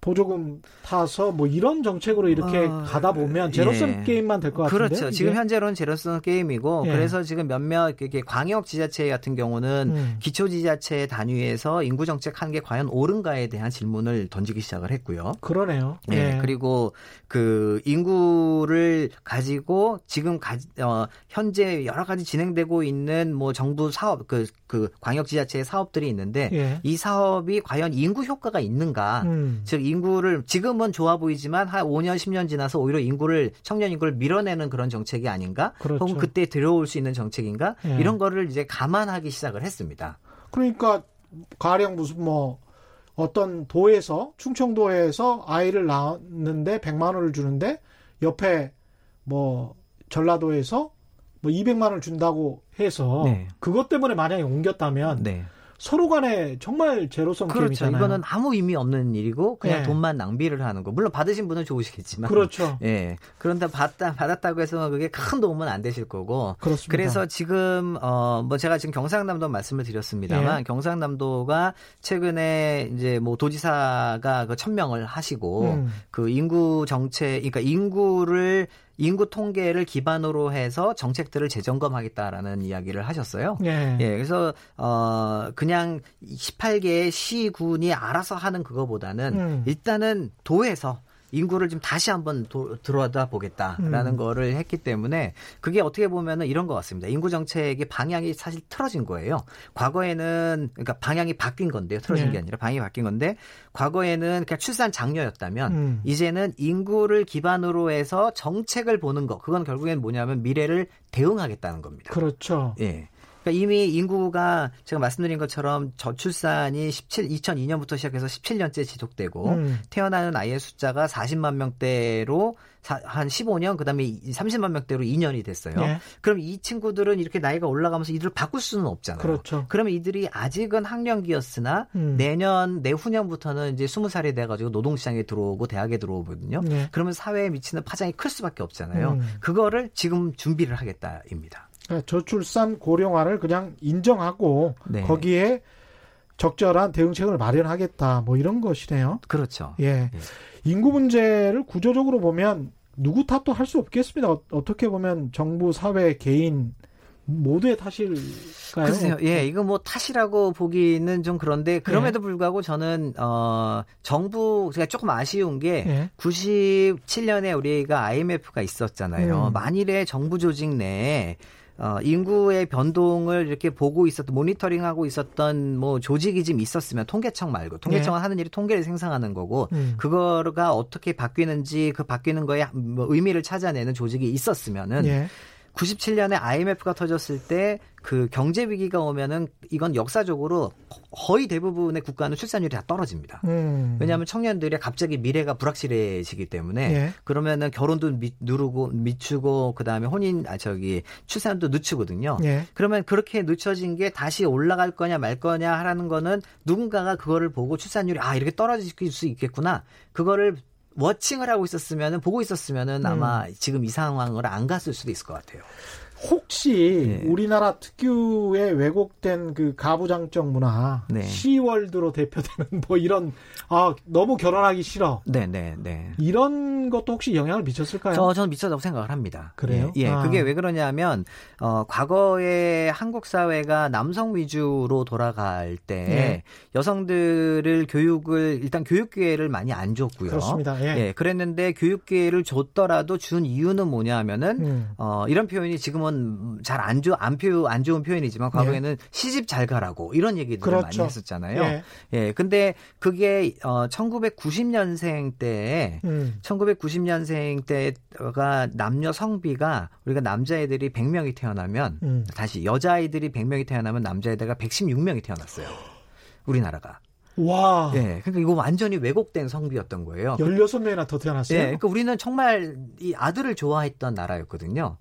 보조금 타서 뭐 이런 정책으로 이렇게 어, 가다 보면 제로섬 예. 게임만 될 것 같은데. 그렇죠. 지금 현재로는 제로섬 게임이고 예. 그래서 지금 몇몇 이렇게 광역 지자체 같은 경우는 음. 기초 지자체 단위에서 인구 정책 하는 게 과연 옳은가에 대한 질문을 던지기 시작을 했고요. 그러네요. 예. 예. 그리고 그 인구를 가지고 지금 가, 어, 현재 여러 가지 진행되고 있는 뭐 정부 사업 그, 그 광역 지자체의 사업들이 있는데 예. 이 사업이 과연 인구 효과가 있는가? 음. 즉 인구를 지금은 좋아 보이지만 한 5년 10년 지나서 오히려 인구를 청년 인구를 밀어내는 그런 정책이 아닌가? 그렇죠. 혹은 그때 들어올 수 있는 정책인가? 예. 이런 거를 이제 감안하기 시작을 했습니다. 그러니까 가령 무슨 뭐 어떤 도에서 충청도에서 아이를 낳았는데 100만 원을 주는데 옆에 뭐 전라도에서 뭐 200만 원을 준다고 해서 네. 그것 때문에 만약에 옮겼다면 네. 서로 간에 정말 제로섬 그렇죠. 게임이잖아요. 이거는 아무 의미 없는 일이고 그냥 네. 돈만 낭비를 하는 거. 물론 받으신 분은 좋으시겠지만. 그렇죠. 예. 그런데 받다 받았다고 해서 그게 큰 도움은 안 되실 거고. 그렇습니다. 그래서 지금 어 뭐 제가 지금 경상남도 말씀을 드렸습니다만 예. 경상남도가 최근에 이제 뭐 도지사가 그 천명을 하시고 음. 그 인구 정책 그러니까 인구를 인구 통계를 기반으로 해서 정책들을 재점검하겠다라는 이야기를 하셨어요. 예. 예 그래서 어 그냥 18개의 시군이 알아서 하는 그거보다는 음. 일단은 도에서 인구를 좀 다시 한번 도, 들어다 보겠다라는 음. 거를 했기 때문에 그게 어떻게 보면은 이런 것 같습니다. 인구 정책의 방향이 사실 틀어진 거예요. 과거에는 그러니까 방향이 바뀐 건데요. 틀어진 네. 게 아니라 방향이 바뀐 건데 과거에는 그냥 출산 장려였다면 음. 이제는 인구를 기반으로 해서 정책을 보는 거. 그건 결국엔 뭐냐면 미래를 대응하겠다는 겁니다. 그렇죠. 예. 그러니까 이미 인구가 제가 말씀드린 것처럼 저출산이 17 2002년부터 시작해서 17년째 지속되고 음. 태어나는 아이의 숫자가 40만 명대로 한 15년 그다음에 30만 명대로 2년이 됐어요. 예. 그럼 이 친구들은 이렇게 나이가 올라가면서 이들을 바꿀 수는 없잖아요. 그렇죠. 그러면 이들이 아직은 학령기였으나 음. 내년 내후년부터는 이제 20살이 돼 가지고 노동시장에 들어오고 대학에 들어오거든요. 예. 그러면 사회에 미치는 파장이 클 수밖에 없잖아요. 음. 그거를 지금 준비를 하겠다입니다. 그러니까 저출산 고령화를 그냥 인정하고 네. 거기에 적절한 대응책을 마련하겠다 뭐 이런 것이네요. 그렇죠. 예. 예. 인구 문제를 구조적으로 보면 누구 탓도 할 수 없겠습니다. 어, 떻게 보면 정부, 사회, 개인 모두의 탓일까요? 글쎄요. 예, 이거 뭐 탓이라고 보기는 좀 그런데 그럼에도 예. 불구하고 저는 어 정부 제가 조금 아쉬운 게 예. 97년에 우리가 IMF가 있었잖아요. 음. 만일에 정부 조직 내에 어, 인구의 변동을 이렇게 보고 있었던 모니터링하고 있었던 뭐 조직이 좀 있었으면 통계청 말고 통계청은 네. 하는 일이 통계를 생성하는 거고 음. 그거가 어떻게 바뀌는지 그 바뀌는 거에 뭐 의미를 찾아내는 조직이 있었으면은 네. 97년에 IMF가 터졌을 때 그 경제 위기가 오면은 이건 역사적으로 거의 대부분의 국가는 출산율이 다 떨어집니다. 음. 왜냐하면 청년들이 갑자기 미래가 불확실해지기 때문에 예. 그러면은 결혼도 미, 누르고 미추고 그 다음에 혼인 아 저기 출산도 늦추거든요. 예. 그러면 그렇게 늦춰진 게 다시 올라갈 거냐 말 거냐 하라는 거는 누군가가 그거를 보고 출산율이 아 이렇게 떨어질 수 있겠구나. 그거를 워칭을 하고 있었으면 보고 있었으면은 아마 음. 지금 이 상황을 안 갔을 수도 있을 것 같아요. 혹시 네. 우리나라 특유의 왜곡된 그 가부장적 문화, 네. 시월드로 대표되는 뭐 이런 아 너무 결혼하기 싫어. 네, 네, 네. 이런 것도 혹시 영향을 미쳤을까요? 저 저는 미쳤다고 생각을 합니다. 그래요? 예, 예. 아. 그게 왜 그러냐면 어 과거에 한국 사회가 남성 위주로 돌아갈 때 네. 여성들을 교육을 일단 교육 기회를 많이 안 줬고요. 그렇습니다. 예. 예 그랬는데 교육 기회를 줬더라도 준 이유는 뭐냐면은 음. 어 이런 표현이 지금은 물론 잘안 좋, 안 표, 안 좋은 표현이지만 과거에는 예. 시집 잘 가라고 이런 얘기들을 그렇죠. 많이 했었잖아요. 예. 예. 근데 그게 어 1990년생 때 음. 1990년생 때가 남녀 성비가 우리가 남자애들이 100명이 태어나면 음. 다시 여자아이들이 100명이 태어나면 남자애들가 116명이 태어났어요. 우리나라가. 와. 예. 그러니까 이거 완전히 왜곡된 성비였던 거예요. 16명이나 더 태어났어요? 예. 그러니까 우리는 정말 이 아들을 좋아했던 나라였거든요.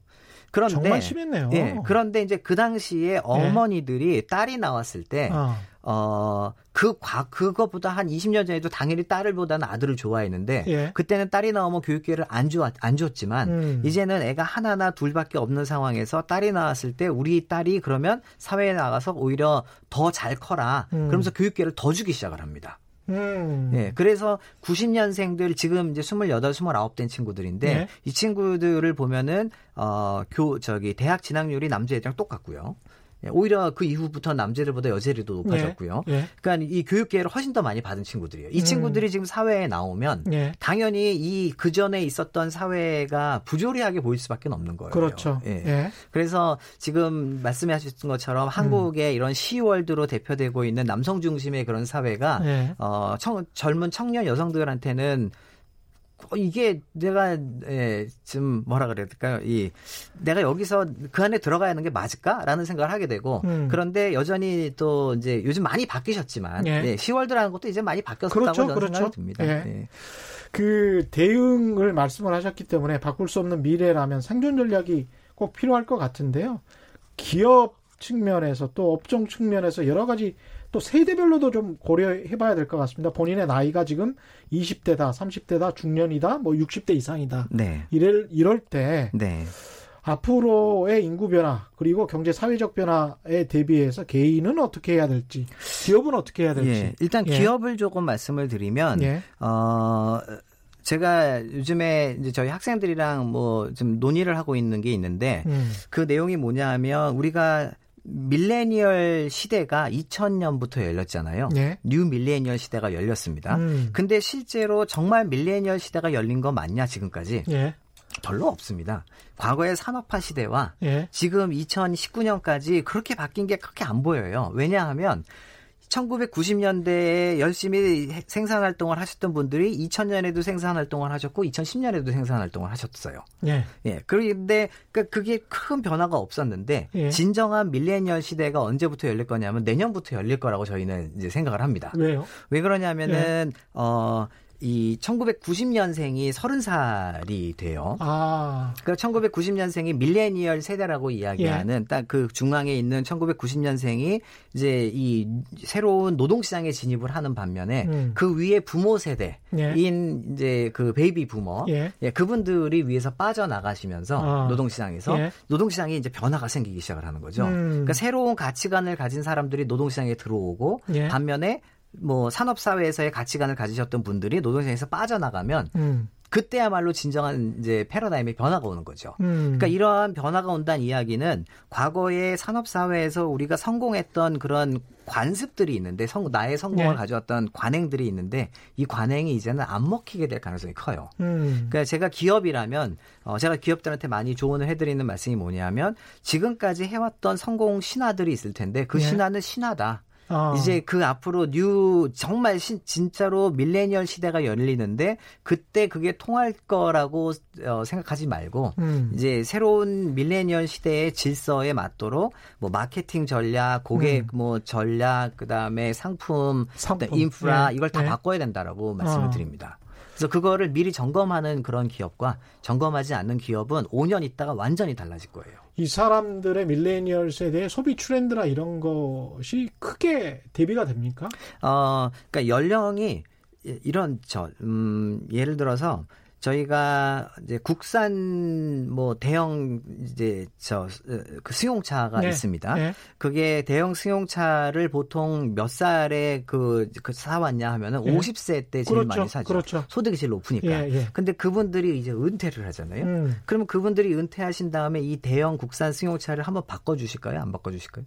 그런데 정말 심했네요. 예. 그런데 이제 그 당시에 예. 어머니들이 네. 딸이 나왔을 때 어. 어, 그, 과, 그거보다 한 20년 전에도 당연히 딸을 보다는 아들을 좋아했는데, 예. 그때는 딸이 나오면 교육기회를 안, 주, 안 줬지만, 음. 이제는 애가 하나나 둘밖에 없는 상황에서 딸이 나왔을 때, 우리 딸이 그러면 사회에 나가서 오히려 더 잘 커라. 음. 그러면서 교육기회를 더 주기 시작을 합니다. 음. 예, 그래서 90년생들 지금 이제 28, 29 된 친구들인데 네. 이 친구들을 보면은 어, 교 저기 대학 진학률이 남자애들이랑 똑같고요. 예, 오히려 그 이후부터 남자들보다 여자들이 더 높아졌고요. 예, 예. 그러니까 이 교육 기회를 훨씬 더 많이 받은 친구들이에요. 이 음. 친구들이 지금 사회에 나오면 예. 당연히 이 그 전에 있었던 사회가 부조리하게 보일 수밖에 없는 거예요. 그렇죠. 예. 예. 그래서 지금 말씀하셨던 것처럼 한국의 음. 이런 시월드로 대표되고 있는 남성 중심의 그런 사회가 예. 어, 청, 젊은 청년 여성들한테는 어, 이게 내가 예, 좀 뭐라 그래야 될까요? 이 내가 여기서 그 안에 들어가야 하는 게 맞을까라는 생각을 하게 되고 음. 그런데 여전히 또 이제 요즘 많이 바뀌셨지만 예. 예, 10월드라는 것도 이제 많이 바뀌었다고 그렇죠, 저는 그렇죠. 생각이 듭니다. 예. 예. 그 대응을 말씀을 하셨기 때문에 바꿀 수 없는 미래라면 생존 전략이 꼭 필요할 것 같은데요. 기업 측면에서 또 업종 측면에서 여러 가지 또 세대별로도 좀 고려해 봐야 될 것 같습니다. 본인의 나이가 지금 20대다, 30대다, 중년이다, 뭐 60대 이상이다. 네. 이럴, 이럴 때 네. 앞으로의 인구 변화 그리고 경제 사회적 변화에 대비해서 개인은 어떻게 해야 될지 기업은 어떻게 해야 될지 예, 일단 예. 기업을 조금 말씀을 드리면 예. 어 제가 요즘에 이제 저희 학생들이랑 뭐 좀 논의를 하고 있는 게 있는데 음. 그 내용이 뭐냐 하면 우리가 밀레니얼 시대가 2000년부터 열렸잖아요. 네. new millennial 시대가 열렸습니다. 음. 근데 실제로 정말 밀레니얼 시대가 열린 거 맞냐 지금까지? 네. 별로 없습니다. 과거의 산업화 시대와 네. 지금 2019년까지 그렇게 바뀐 게 그렇게 안 보여요. 왜냐하면 1990년대에 열심히 생산 활동을 하셨던 분들이 2000년에도 생산 활동을 하셨고 2010년에도 생산 활동을 하셨어요. 예. 예. 그런데 그 그게 큰 변화가 없었는데 예. 진정한 밀레니얼 시대가 언제부터 열릴 거냐면 내년부터 열릴 거라고 저희는 이제 생각을 합니다. 왜요? 왜 그러냐면은 예. 어 이 1990년생이 30살이 돼요. 아. 그 1990년생이 밀레니얼 세대라고 이야기하는 예. 딱그 중앙에 있는 1990년생이 이제 이 새로운 노동시장에 진입을 하는 반면에 음. 그 위에 부모 세대인 예. 이제 그 baby boomer 예. 예 그분들이 위에서 빠져나가시면서 아. 노동시장에서 예. 노동시장에 이제 변화가 생기기 시작을 하는 거죠. 음. 그러니까 새로운 가치관을 가진 사람들이 노동시장에 들어오고 예. 반면에 뭐 산업 사회에서의 가치관을 가지셨던 분들이 노동시장에서 빠져나가면 음. 그때야말로 진정한 이제 패러다임의 변화가 오는 거죠. 음. 그러니까 이러한 변화가 온다는 이야기는 과거의 산업 사회에서 우리가 성공했던 그런 관습들이 있는데 성, 나의 성공을 네. 가져왔던 관행들이 있는데 이 관행이 이제는 안 먹히게 될 가능성이 커요. 음. 그러니까 제가 기업이라면 어, 제가 기업들한테 많이 조언을 해드리는 말씀이 뭐냐면 지금까지 해왔던 성공 신화들이 있을 텐데 그 네. 신화는 신화다. 어. 이제 그 앞으로 new 정말 신, 진짜로 밀레니얼 시대가 열리는데 그때 그게 통할 거라고 어, 생각하지 말고 음. 이제 새로운 밀레니얼 시대의 질서에 맞도록 뭐 마케팅 전략, 고객 음. 뭐 전략, 그다음에 상품, 상품. 인프라 네. 이걸 다 네. 바꿔야 된다라고 말씀을 어. 드립니다. 그래서 그거를 미리 점검하는 그런 기업과 점검하지 않는 기업은 5년 있다가 완전히 달라질 거예요. 이 사람들의 밀레니얼 세대의 소비 트렌드나 이런 것이 크게 대비가 됩니까? 어, 그러니까 연령이 이런 저 음, 예를 들어서 저희가 이제 국산 뭐 대형 이제 저 그 승용차가 네. 있습니다. 네. 그게 대형 승용차를 보통 몇 살에 그, 그 사왔냐 하면은 네. 50세 때 제일 그렇죠. 많이 사죠. 그렇죠. 소득이 제일 높으니까. 예, 예. 근데 그분들이 이제 은퇴를 하잖아요. 음. 그러면 그분들이 은퇴하신 다음에 이 대형 국산 승용차를 한번 바꿔 주실까요? 안 바꿔 주실까요?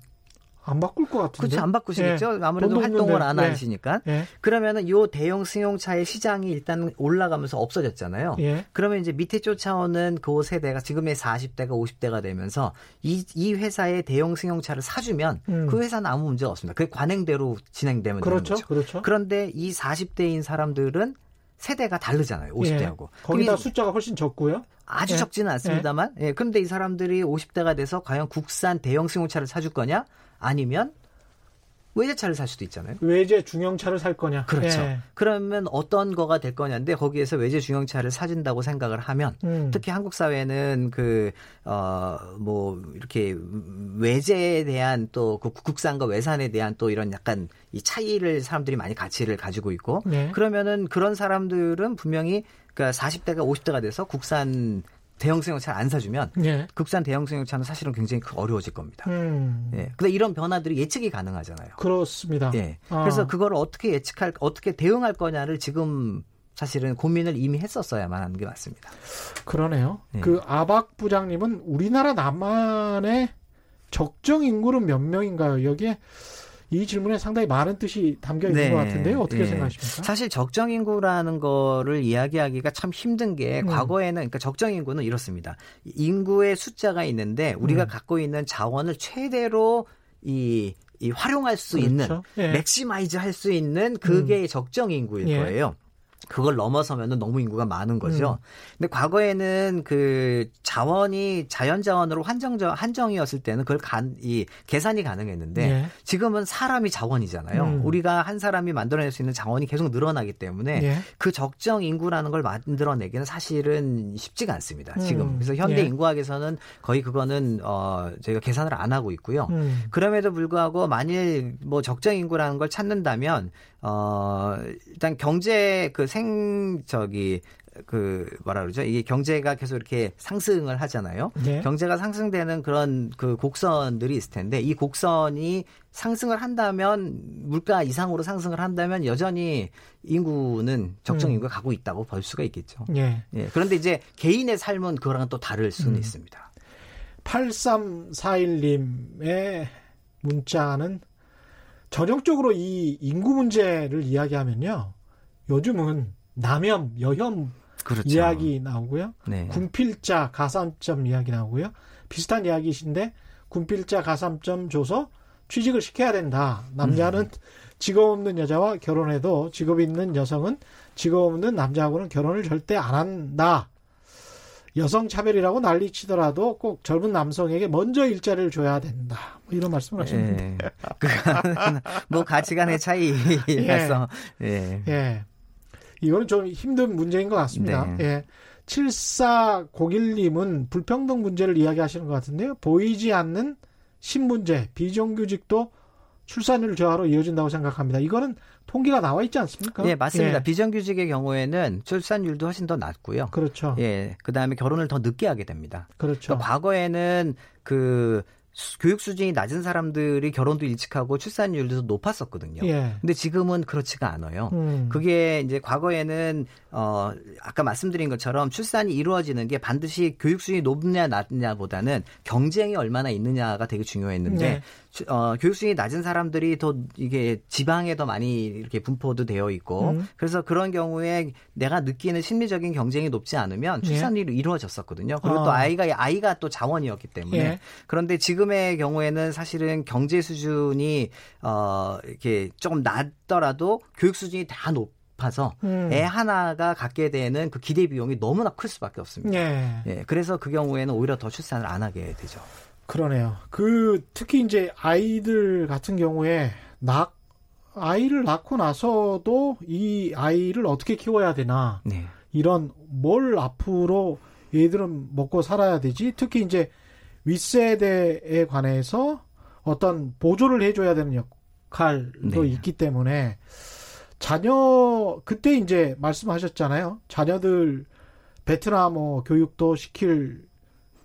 안 바꿀 것 같은데. 그렇죠. 안 바꾸시겠죠. 예. 아무래도 활동을 안 예. 하시니까. 예. 그러면은 요 대형 승용차의 시장이 일단 올라가면서 없어졌잖아요. 예. 그러면 이제 밑에 쫓아오는 그 세대가 지금의 40대가 50대가 되면서 이, 이 회사의 대형 승용차를 사주면 음. 그 회사는 아무 문제가 없습니다. 그게 관행대로 진행되면 그렇죠. 되는 거죠. 그렇죠. 그런데 이 40대인 사람들은 세대가 다르잖아요. 50대하고. 예. 거기다 숫자가 훨씬 적고요. 아주 예. 적지는 않습니다만. 예. 예. 그런데 이 사람들이 50대가 돼서 과연 국산 대형 승용차를 사줄 거냐? 아니면 외제차를 살 수도 있잖아요. 외제 중형차를 살 거냐. 그렇죠. 예. 그러면 어떤 거가 될 거냐인데 거기에서 외제 중형차를 사준다고 생각을 하면 음. 특히 한국 사회는 그어뭐 이렇게 외제에 대한 또 그 국산과 외산에 대한 또 이런 약간 이 차이를 사람들이 많이 가치를 가지고 있고 네. 그러면은 그런 사람들은 분명히 그러니까 40대가 50대가 돼서 국산 대형 승용차를 안 사주면 예. 국산 대형 승용차는 사실은 굉장히 어려워질 겁니다. 음. 예. 근데 이런 변화들이 예측이 가능하잖아요. 그렇습니다. 예. 아. 그래서 그걸 어떻게 예측할 어떻게 대응할 거냐를 지금 사실은 고민을 이미 했었어야만 하는 게 맞습니다. 그러네요. 예. 그 아박 부장님은 우리나라 남한의 적정 인구는 몇 명인가요? 여기에 이 질문에 상당히 많은 뜻이 담겨 있는 네. 것 같은데요. 어떻게 네. 생각하십니까? 사실 적정 인구라는 거를 이야기하기가 참 힘든 게 음. 과거에는 그러니까 적정 인구는 이렇습니다. 인구의 숫자가 있는데 우리가 음. 갖고 있는 자원을 최대로 이, 이 활용할 수 그렇죠. 있는 예. maximize 할 수 있는 그게 음. 적정 인구일 예. 거예요. 그걸 넘어서면은 너무 인구가 많은 거죠. 음. 근데 과거에는 그 자원이 자연 자원으로 한정 한정이었을 때는 그걸 간, 이 계산이 가능했는데 네. 지금은 사람이 자원이잖아요. 음. 우리가 한 사람이 만들어낼 수 있는 자원이 계속 늘어나기 때문에 네. 그 적정 인구라는 걸 만들어내기는 사실은 쉽지가 않습니다. 음. 지금 그래서 현대 네. 인구학에서는 거의 그거는 어 저희가 계산을 안 하고 있고요. 음. 그럼에도 불구하고 만일 뭐 적정 인구라는 걸 찾는다면 어 일단 경제 그 생 저기 그 뭐라 그러죠? 이게 경제가 계속 이렇게 상승을 하잖아요. 네. 경제가 상승되는 그런 그 곡선들이 있을 텐데 이 곡선이 상승을 한다면 물가 이상으로 상승을 한다면 여전히 인구는 적정 음. 인구가 음. 가고 있다고 볼 수가 있겠죠. 예. 예. 그런데 이제 개인의 삶은 그거랑은 또 다를 수는 음. 있습니다. 8341님의 문자는 전형적으로 이 인구 문제를 이야기하면요. 요즘은 남염, 여염 그렇죠. 이야기 나오고요. 네. 군필자 가산점 이야기 나오고요. 비슷한 이야기이신데 군필자 가산점 줘서 취직을 시켜야 된다. 남자는 음. 직업 없는 여자와 결혼해도 직업 있는 여성은 직업 없는 남자하고는 결혼을 절대 안 한다. 여성 차별이라고 난리 치더라도 꼭 젊은 남성에게 먼저 일자리를 줘야 된다. 뭐 이런 말씀을 하셨는데. 예. 뭐 가치관의 차이라서. 예. 예. 예. 이거는 좀 힘든 문제인 것 같습니다. 네. 예. 7401님은 불평등 문제를 이야기하시는 것 같은데요. 보이지 않는 신문제, 비정규직도 출산율 저하로 이어진다고 생각합니다. 이거는 통계가 나와 있지 않습니까? 네, 맞습니다. 예. 비정규직의 경우에는 출산율도 훨씬 더 낮고요. 그렇죠. 예. 그다음에 결혼을 더 늦게 하게 됩니다. 그렇죠. 그러니까 과거에는 그 교육 수준이 낮은 사람들이 결혼도 일찍 하고 출산율도 높았었거든요. 예. 근데 지금은 그렇지가 않아요. 음. 그게 이제 과거에는 어 아까 말씀드린 것처럼 출산이 이루어지는 게 반드시 교육 수준이 높냐 낮냐보다는 경쟁이 얼마나 있느냐가 되게 중요했는데 네. 어, 교육 수준이 낮은 사람들이 더 이게 지방에 더 많이 이렇게 분포도 되어 있고 음. 그래서 그런 경우에 내가 느끼는 심리적인 경쟁이 높지 않으면 예. 출산율이 예. 이루어졌었거든요. 그리고 어. 또 아이가 아이가 또 자원이었기 때문에 예. 그런데 지금의 경우에는 사실은 경제 수준이 어 이렇게 조금 낮더라도 교육 수준이 다 높. 아서 음. 애 하나가 갖게 되는 그 기대 비용이 너무나 클 수밖에 없습니다. 예. 예. 그래서 그 경우에는 오히려 더 출산을 안 하게 되죠. 그러네요. 그 특히 이제 아이들 같은 경우에 낳 아이를 낳고 나서도 이 아이를 어떻게 키워야 되나 네. 이런 뭘 앞으로 얘들은 먹고 살아야 되지 특히 이제 윗세대에 관해서 어떤 보조를 해줘야 되는 역할도 네. 있기 때문에 자녀 그때 이제 말씀하셨잖아요 자녀들 베트남 어 교육도 시킬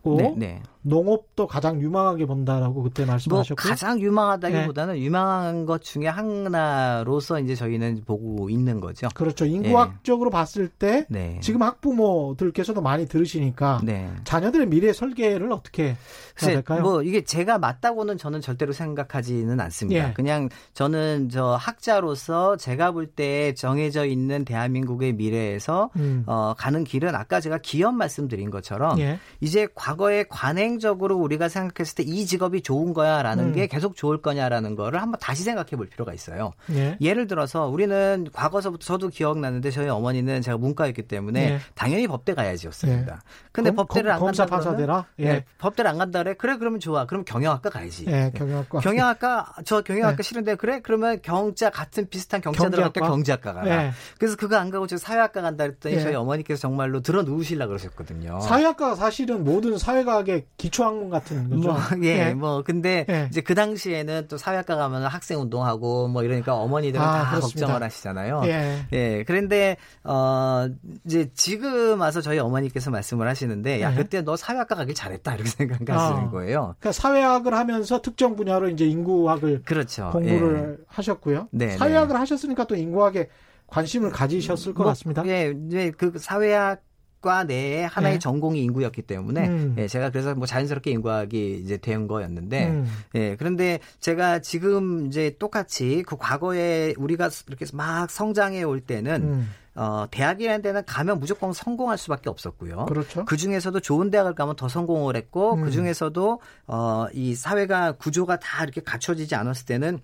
네, 네. 농업도 가장 유망하게 본다라고 그때 말씀하셨고 뭐 가장 유망하다기보다는 네. 유망한 것 중에 하나로서 이제 저희는 보고 있는 거죠. 그렇죠. 인구학적으로 네. 봤을 때 네. 지금 학부모들께서도 많이 들으시니까 네. 자녀들의 미래 설계를 어떻게 해야 될까요? 뭐 이게 제가 맞다고는 저는 절대로 생각하지는 않습니다. 예. 그냥 저는 저 학자로서 제가 볼 때 정해져 있는 대한민국의 미래에서 음. 어, 가는 길은 아까 제가 기업 말씀드린 것처럼 예. 이제 과거에 관행 현행적으로 우리가 생각했을 때 이 직업이 좋은 거야라는 음. 게 계속 좋을 거냐라는 거를 한번 다시 생각해 볼 필요가 있어요. 예. 예를 들어서 우리는 과거서부터 저도 기억나는데 저희 어머니는 제가 문과였기 때문에 예. 당연히 법대 가야지였습니다. 예. 근데 검, 법대를 검, 안 간다 그러면 예. 예. 법대를 안 간다 그래. 그래 그러면 좋아. 그럼 경영학과 가야지. 예, 경영학과. 경영학과 저 경영학과 예. 싫은데 그래? 그러면 경자 같은 비슷한 경자 들어갔다 경제학과 가라. 예. 그래서 그거 안 가고 저 사회학과 간다 그랬더니 저희 어머니께서 정말로 들어 누우실라 그러셨거든요. 사회학과 사실은 모든 사회과학의 기초학문 같은 거죠. 뭐, 예, 네. 뭐 근데 네. 이제 그 당시에는 또 사회학과 가면 학생 운동하고 뭐 이러니까 어머니들은 아, 다 그렇습니다. 걱정을 하시잖아요. 예. 예. 그런데 어 이제 지금 와서 저희 어머니께서 말씀을 하시는데 야 예. 그때 너 사회학과 가길 잘했다 이렇게 생각하시는 아, 거예요. 그러니까 사회학을 하면서 특정 분야로 이제 인구학을 그렇죠. 공부를 예. 하셨고요. 네, 사회학을 네. 하셨으니까 또 인구학에 관심을 가지셨을 것 뭐, 같습니다. 예, 이제 그 사회학 과 내에 하나의 네. 전공이 인구였기 때문에 음. 예, 제가 그래서 뭐 자연스럽게 인구학이 이제 된 거였는데 음. 예, 그런데 제가 지금 이제 똑같이 그 과거에 우리가 이렇게 막 성장해 올 때는 음. 어, 대학이라는 데는 가면 무조건 성공할 수밖에 없었고요. 그렇죠. 그 중에서도 좋은 대학을 가면 더 성공을 했고 음. 그 중에서도 어, 이 사회가 구조가 다 이렇게 갖춰지지 않았을 때는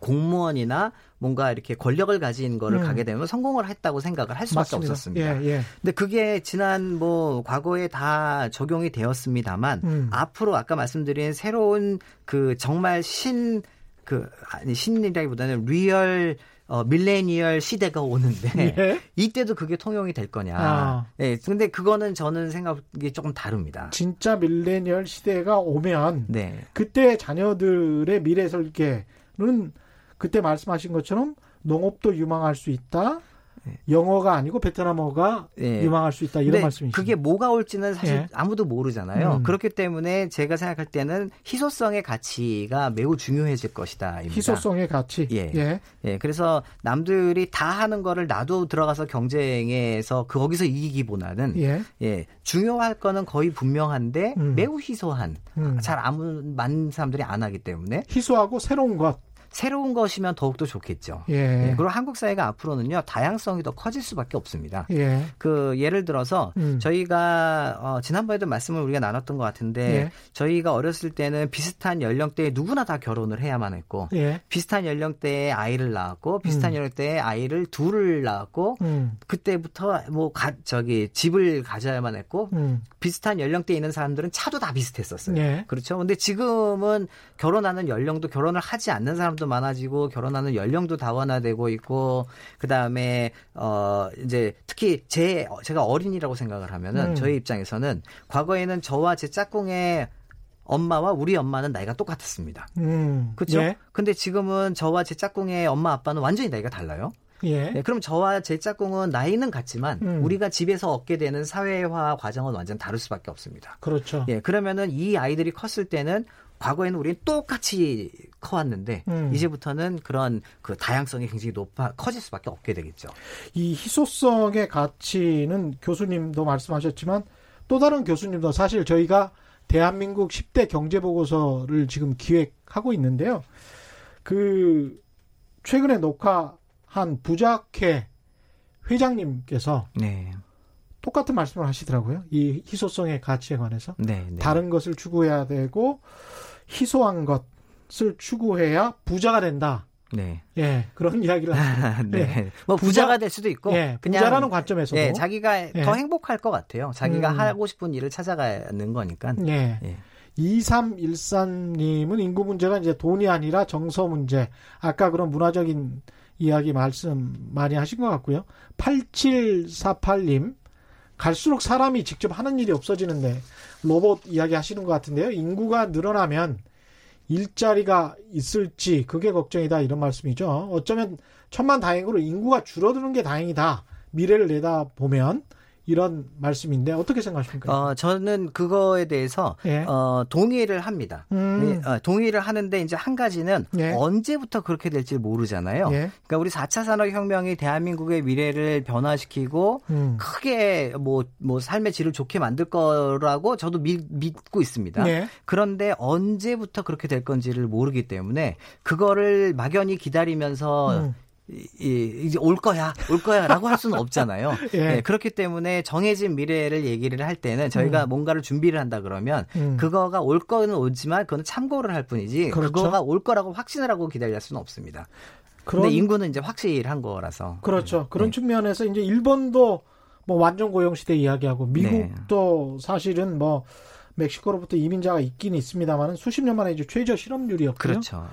공무원이나 뭔가 이렇게 권력을 가진 거를 음. 가게 되면 성공을 했다고 생각을 할 수밖에 맞습니다. 없었습니다. 예, 예. 근데 그게 지난 뭐 과거에 다 적용이 되었습니다만 음. 앞으로 아까 말씀드린 새로운 그 정말 신 그 아니 신이라기보다는 real 어, 밀레니얼 시대가 오는데 예? 이때도 그게 통용이 될 거냐. 아. 예. 근데 그거는 저는 생각이 조금 다릅니다. 진짜 밀레니얼 시대가 오면 네. 그때 자녀들의 미래 설계는 그때 말씀하신 것처럼 농업도 유망할 수 있다. 네. 영어가 아니고 베트남어가 네. 유망할 수 있다 이런 말씀이시죠. 그게 뭐가 올지는 사실 네. 아무도 모르잖아요. 음. 그렇기 때문에 제가 생각할 때는 희소성의 가치가 매우 중요해질 것이다. 희소성의 가치. 예. 예. 예. 그래서 남들이 다 하는 거를 나도 들어가서 경쟁에서 거기서 이기기보다는 예. 예. 중요할 거는 거의 분명한데 음. 매우 희소한 음. 잘 아무 많은 사람들이 안 하기 때문에 희소하고 새로운 것 새로운 것이면 더욱더 좋겠죠. 예. 예. 그리고 한국 사회가 앞으로는요 다양성이 더 커질 수밖에 없습니다. 예. 그 예를 들어서 음. 저희가 어, 지난번에도 말씀을 우리가 나눴던 것 같은데 예. 저희가 어렸을 때는 비슷한 연령대에 누구나 다 결혼을 해야만 했고 예. 비슷한 연령대에 아이를 낳았고 비슷한 음. 연령대에 아이를 둘을 낳았고 음. 그때부터 뭐 가, 저기 집을 가져야만 했고 음. 비슷한 연령대에 있는 사람들은 차도 다 비슷했었어요. 예. 그렇죠. 근데 지금은 결혼하는 연령도 결혼을 하지 않는 사람 도 많아지고 결혼하는 연령도 다원화되고 있고 그다음에 어 이제 특히 제 제가 어린이라고 생각을 하면은 음. 저희 입장에서는 과거에는 저와 제 짝꿍의 엄마와 우리 엄마는 나이가 똑같았습니다. 음. 그렇죠? 예. 근데 지금은 저와 제 짝꿍의 엄마 아빠는 완전히 나이가 달라요. 예. 네, 그럼 저와 제 짝꿍은 나이는 같지만 음. 우리가 집에서 얻게 되는 사회화 과정은 완전 다를 수밖에 없습니다. 그렇죠. 예, 그러면은 이 아이들이 컸을 때는 과거에는 우리는 똑같이 커왔는데 음. 이제부터는 그런 그 다양성이 굉장히 높아 커질 수밖에 없게 되겠죠. 이 희소성의 가치는 교수님도 말씀하셨지만 또 다른 교수님도 사실 저희가 대한민국 10대 경제 보고서를 지금 기획하고 있는데요. 그 최근에 녹화한 부작회 회장님께서 네. 똑같은 말씀을 하시더라고요. 이 희소성의 가치에 관해서 네, 네. 다른 것을 추구해야 되고 희소한 것을 추구해야 부자가 된다. 네. 예, 그런 이야기를 하죠. 네. 네. 뭐 부자가 될 수도 있고 예, 그냥 부자라는 관점에서도 예, 자기가 예. 더 행복할 것 같아요. 자기가 음. 하고 싶은 일을 찾아가는 거니까. 예. 예. 2313님은 인구 문제가 이제 돈이 아니라 정서 문제. 아까 그런 문화적인 이야기 말씀 많이 하신 것 같고요. 8748님 갈수록 사람이 직접 하는 일이 없어지는데 로봇 이야기 하시는 것 같은데요. 인구가 늘어나면 일자리가 있을지 그게 걱정이다 이런 말씀이죠. 어쩌면 천만 다행으로 인구가 줄어드는 게 다행이다. 미래를 내다 보면 이런 말씀인데 어떻게 생각하십니까? 어, 저는 그거에 대해서 예. 어, 동의를 합니다. 음. 어, 동의를 하는데 이제 한 가지는 예. 언제부터 그렇게 될지 모르잖아요. 예. 그러니까 우리 4차 산업혁명이 대한민국의 미래를 변화시키고 음. 크게 뭐, 뭐 삶의 질을 좋게 만들 거라고 저도 미, 믿고 있습니다. 예. 그런데 언제부터 그렇게 될 건지를 모르기 때문에 그거를 막연히 기다리면서 음. 이, 이제 올 거야, 올 거야라고 할 수는 없잖아요. 예. 네, 그렇기 때문에 정해진 미래를 얘기를 할 때는 저희가 음. 뭔가를 준비를 한다 그러면 음. 그거가 올 거는 오지만 그거는 참고를 할 뿐이지 그렇죠. 그거가 올 거라고 확신을 하고 기다릴 수는 없습니다. 그런데 인구는 이제 확실한 거라서. 그렇죠. 그런 네. 측면에서 이제 일본도 뭐 완전 고용 시대 이야기하고 미국도 네. 사실은 뭐 멕시코로부터 이민자가 있긴 있습니다만은 수십 년 만에 이제 최저 실업률이었고요. 그렇죠.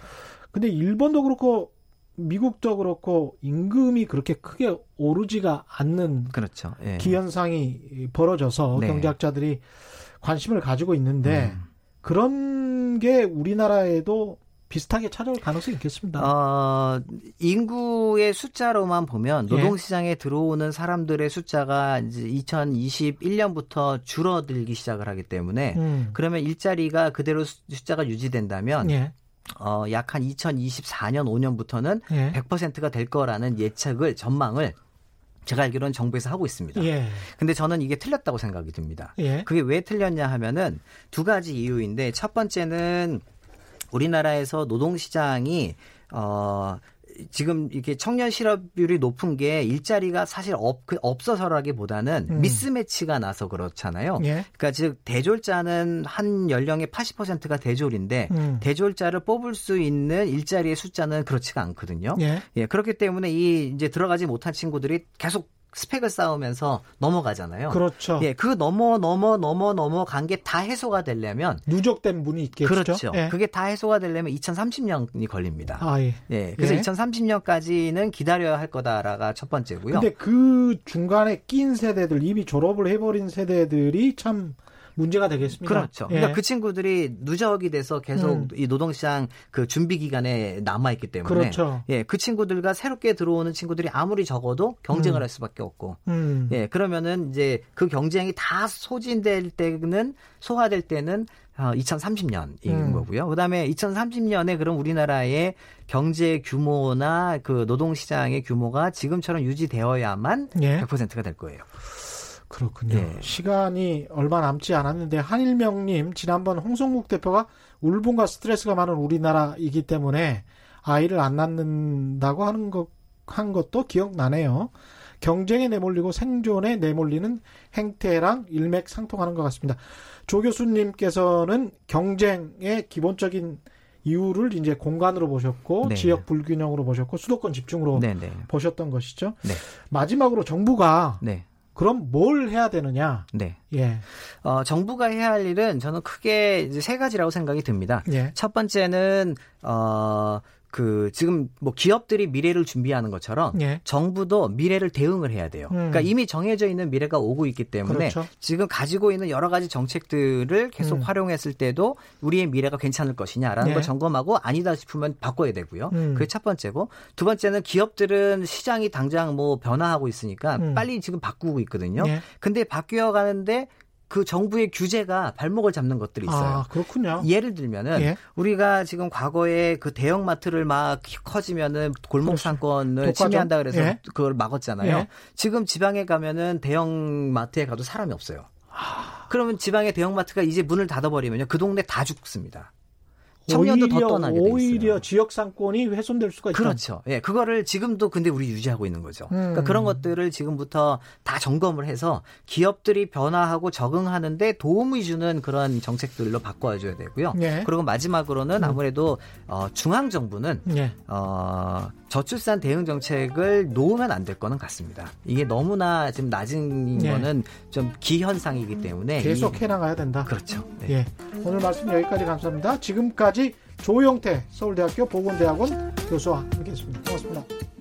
근데 일본도 그렇고 미국도 그렇고 임금이 그렇게 크게 오르지가 않는 그렇죠. 예. 기현상이 벌어져서 네. 경제학자들이 관심을 가지고 있는데 음. 그런 게 우리나라에도 비슷하게 찾아올 가능성이 있겠습니다. 어, 인구의 숫자로만 보면 예. 노동시장에 예. 들어오는 사람들의 숫자가 이제 2021년부터 줄어들기 시작을 하기 때문에 음. 그러면 일자리가 그대로 숫자가 유지된다면 예. 어, 약 한 2024년 5년부터는 예. 100%가 될 거라는 예측을 전망을 제가 알기로는 정부에서 하고 있습니다. 예. 근데 저는 이게 틀렸다고 생각이 듭니다. 예. 그게 왜 틀렸냐 하면은 두 가지 이유인데 첫 번째는 우리나라에서 노동시장이 어 지금 이렇게 청년 실업률이 높은 게 일자리가 사실 없, 그 없어서라기보다는 음. 미스매치가 나서 그렇잖아요. 예. 그러니까 즉 대졸자는 한 연령의 80%가 대졸인데 음. 대졸자를 뽑을 수 있는 일자리의 숫자는 그렇지가 않거든요. 예. 예. 그렇기 때문에 이 이제 들어가지 못한 친구들이 계속 스펙을 쌓으면서 넘어가잖아요. 그렇죠. 예, 그 넘어 넘어 넘어 넘어 간 게 다 해소가 되려면 누적된 분이 있겠죠. 그렇죠. 예. 그게 다 해소가 되려면 2030년이 걸립니다. 아, 예. 예. 그래서 예. 2030년까지는 기다려야 할 거다라가 첫 번째고요. 근데 그 중간에 낀 세대들 이미 졸업을 해버린 세대들이 참 문제가 되겠습니다. 그렇죠. 예. 그러니까 그 친구들이 누적이 돼서 계속 음. 이 노동시장 그 준비 기간에 남아 있기 때문에 그렇죠. 예, 그 친구들과 새롭게 들어오는 친구들이 아무리 적어도 경쟁을 음. 할 수밖에 없고 음. 예, 그러면은 이제 그 경쟁이 다 소진될 때는 소화될 때는 어, 2030년인 음. 거고요. 그다음에 2030년에 그럼 우리나라의 경제 규모나 그 노동 시장의 규모가 지금처럼 유지되어야만 예. 100%가 될 거예요. 그렇군요. 예. 시간이 얼마 남지 않았는데 한일명님 지난번 홍성국 대표가 울분과 스트레스가 많은 우리나라이기 때문에 아이를 안 낳는다고 하는 것, 한 것도 기억나네요. 경쟁에 내몰리고 생존에 내몰리는 행태랑 일맥상통하는 것 같습니다. 조 교수님께서는 경쟁의 기본적인 이유를 이제 공간으로 보셨고 네. 지역 불균형으로 보셨고 수도권 집중으로 네, 네. 보셨던 것이죠. 네. 마지막으로 정부가 네. 그럼 뭘 해야 되느냐? 네. 예. 어, 정부가 해야 할 일은 저는 크게 이제 세 가지라고 생각이 듭니다. 예. 첫 번째는 어, 그 지금 뭐 기업들이 미래를 준비하는 것처럼 예. 정부도 미래를 대응을 해야 돼요. 음. 그러니까 이미 정해져 있는 미래가 오고 있기 때문에 그렇죠. 지금 가지고 있는 여러 가지 정책들을 계속 음. 활용했을 때도 우리의 미래가 괜찮을 것이냐라는 예. 걸 점검하고 아니다 싶으면 바꿔야 되고요. 음. 그게 첫 번째고 두 번째는 기업들은 시장이 당장 뭐 변화하고 있으니까 음. 빨리 지금 바꾸고 있거든요. 예. 근데 바뀌어 가는데 그 정부의 규제가 발목을 잡는 것들이 있어요. 아, 그렇군요. 예를 들면은 예. 우리가 지금 과거에 그 대형 마트를 막 커지면은 골목 그렇죠. 상권을 침해한다 그래서 예. 그걸 막았잖아요. 예. 지금 지방에 가면은 대형 마트에 가도 사람이 없어요. 아... 그러면 지방의 대형 마트가 이제 문을 닫아버리면요 그 동네 다 죽습니다. 청년도 오히려, 더 떠나게 돼 있어요. 오히려 지역 상권이 훼손될 수가 있죠. 그렇죠. 예, 그거를 지금도 근데 우리 유지하고 있는 거죠. 그러니까 음. 그러니까 그런 것들을 지금부터 다 점검을 해서 기업들이 변화하고 적응하는데 도움을 주는 그런 정책들로 바꿔줘야 되고요. 예. 그리고 마지막으로는 음. 아무래도 어, 중앙 정부는 예. 어, 저출산 대응 정책을 놓으면 안 될 거는 같습니다. 이게 너무나 지금 낮은 예. 거는 좀 기현상이기 때문에 계속 해나가야 된다. 그렇죠. 네. 예. 오늘 말씀 여기까지 감사합니다. 지금까지 조용태 서울대학교 보건대학원 교수와 함께했습니다. 고맙습니다.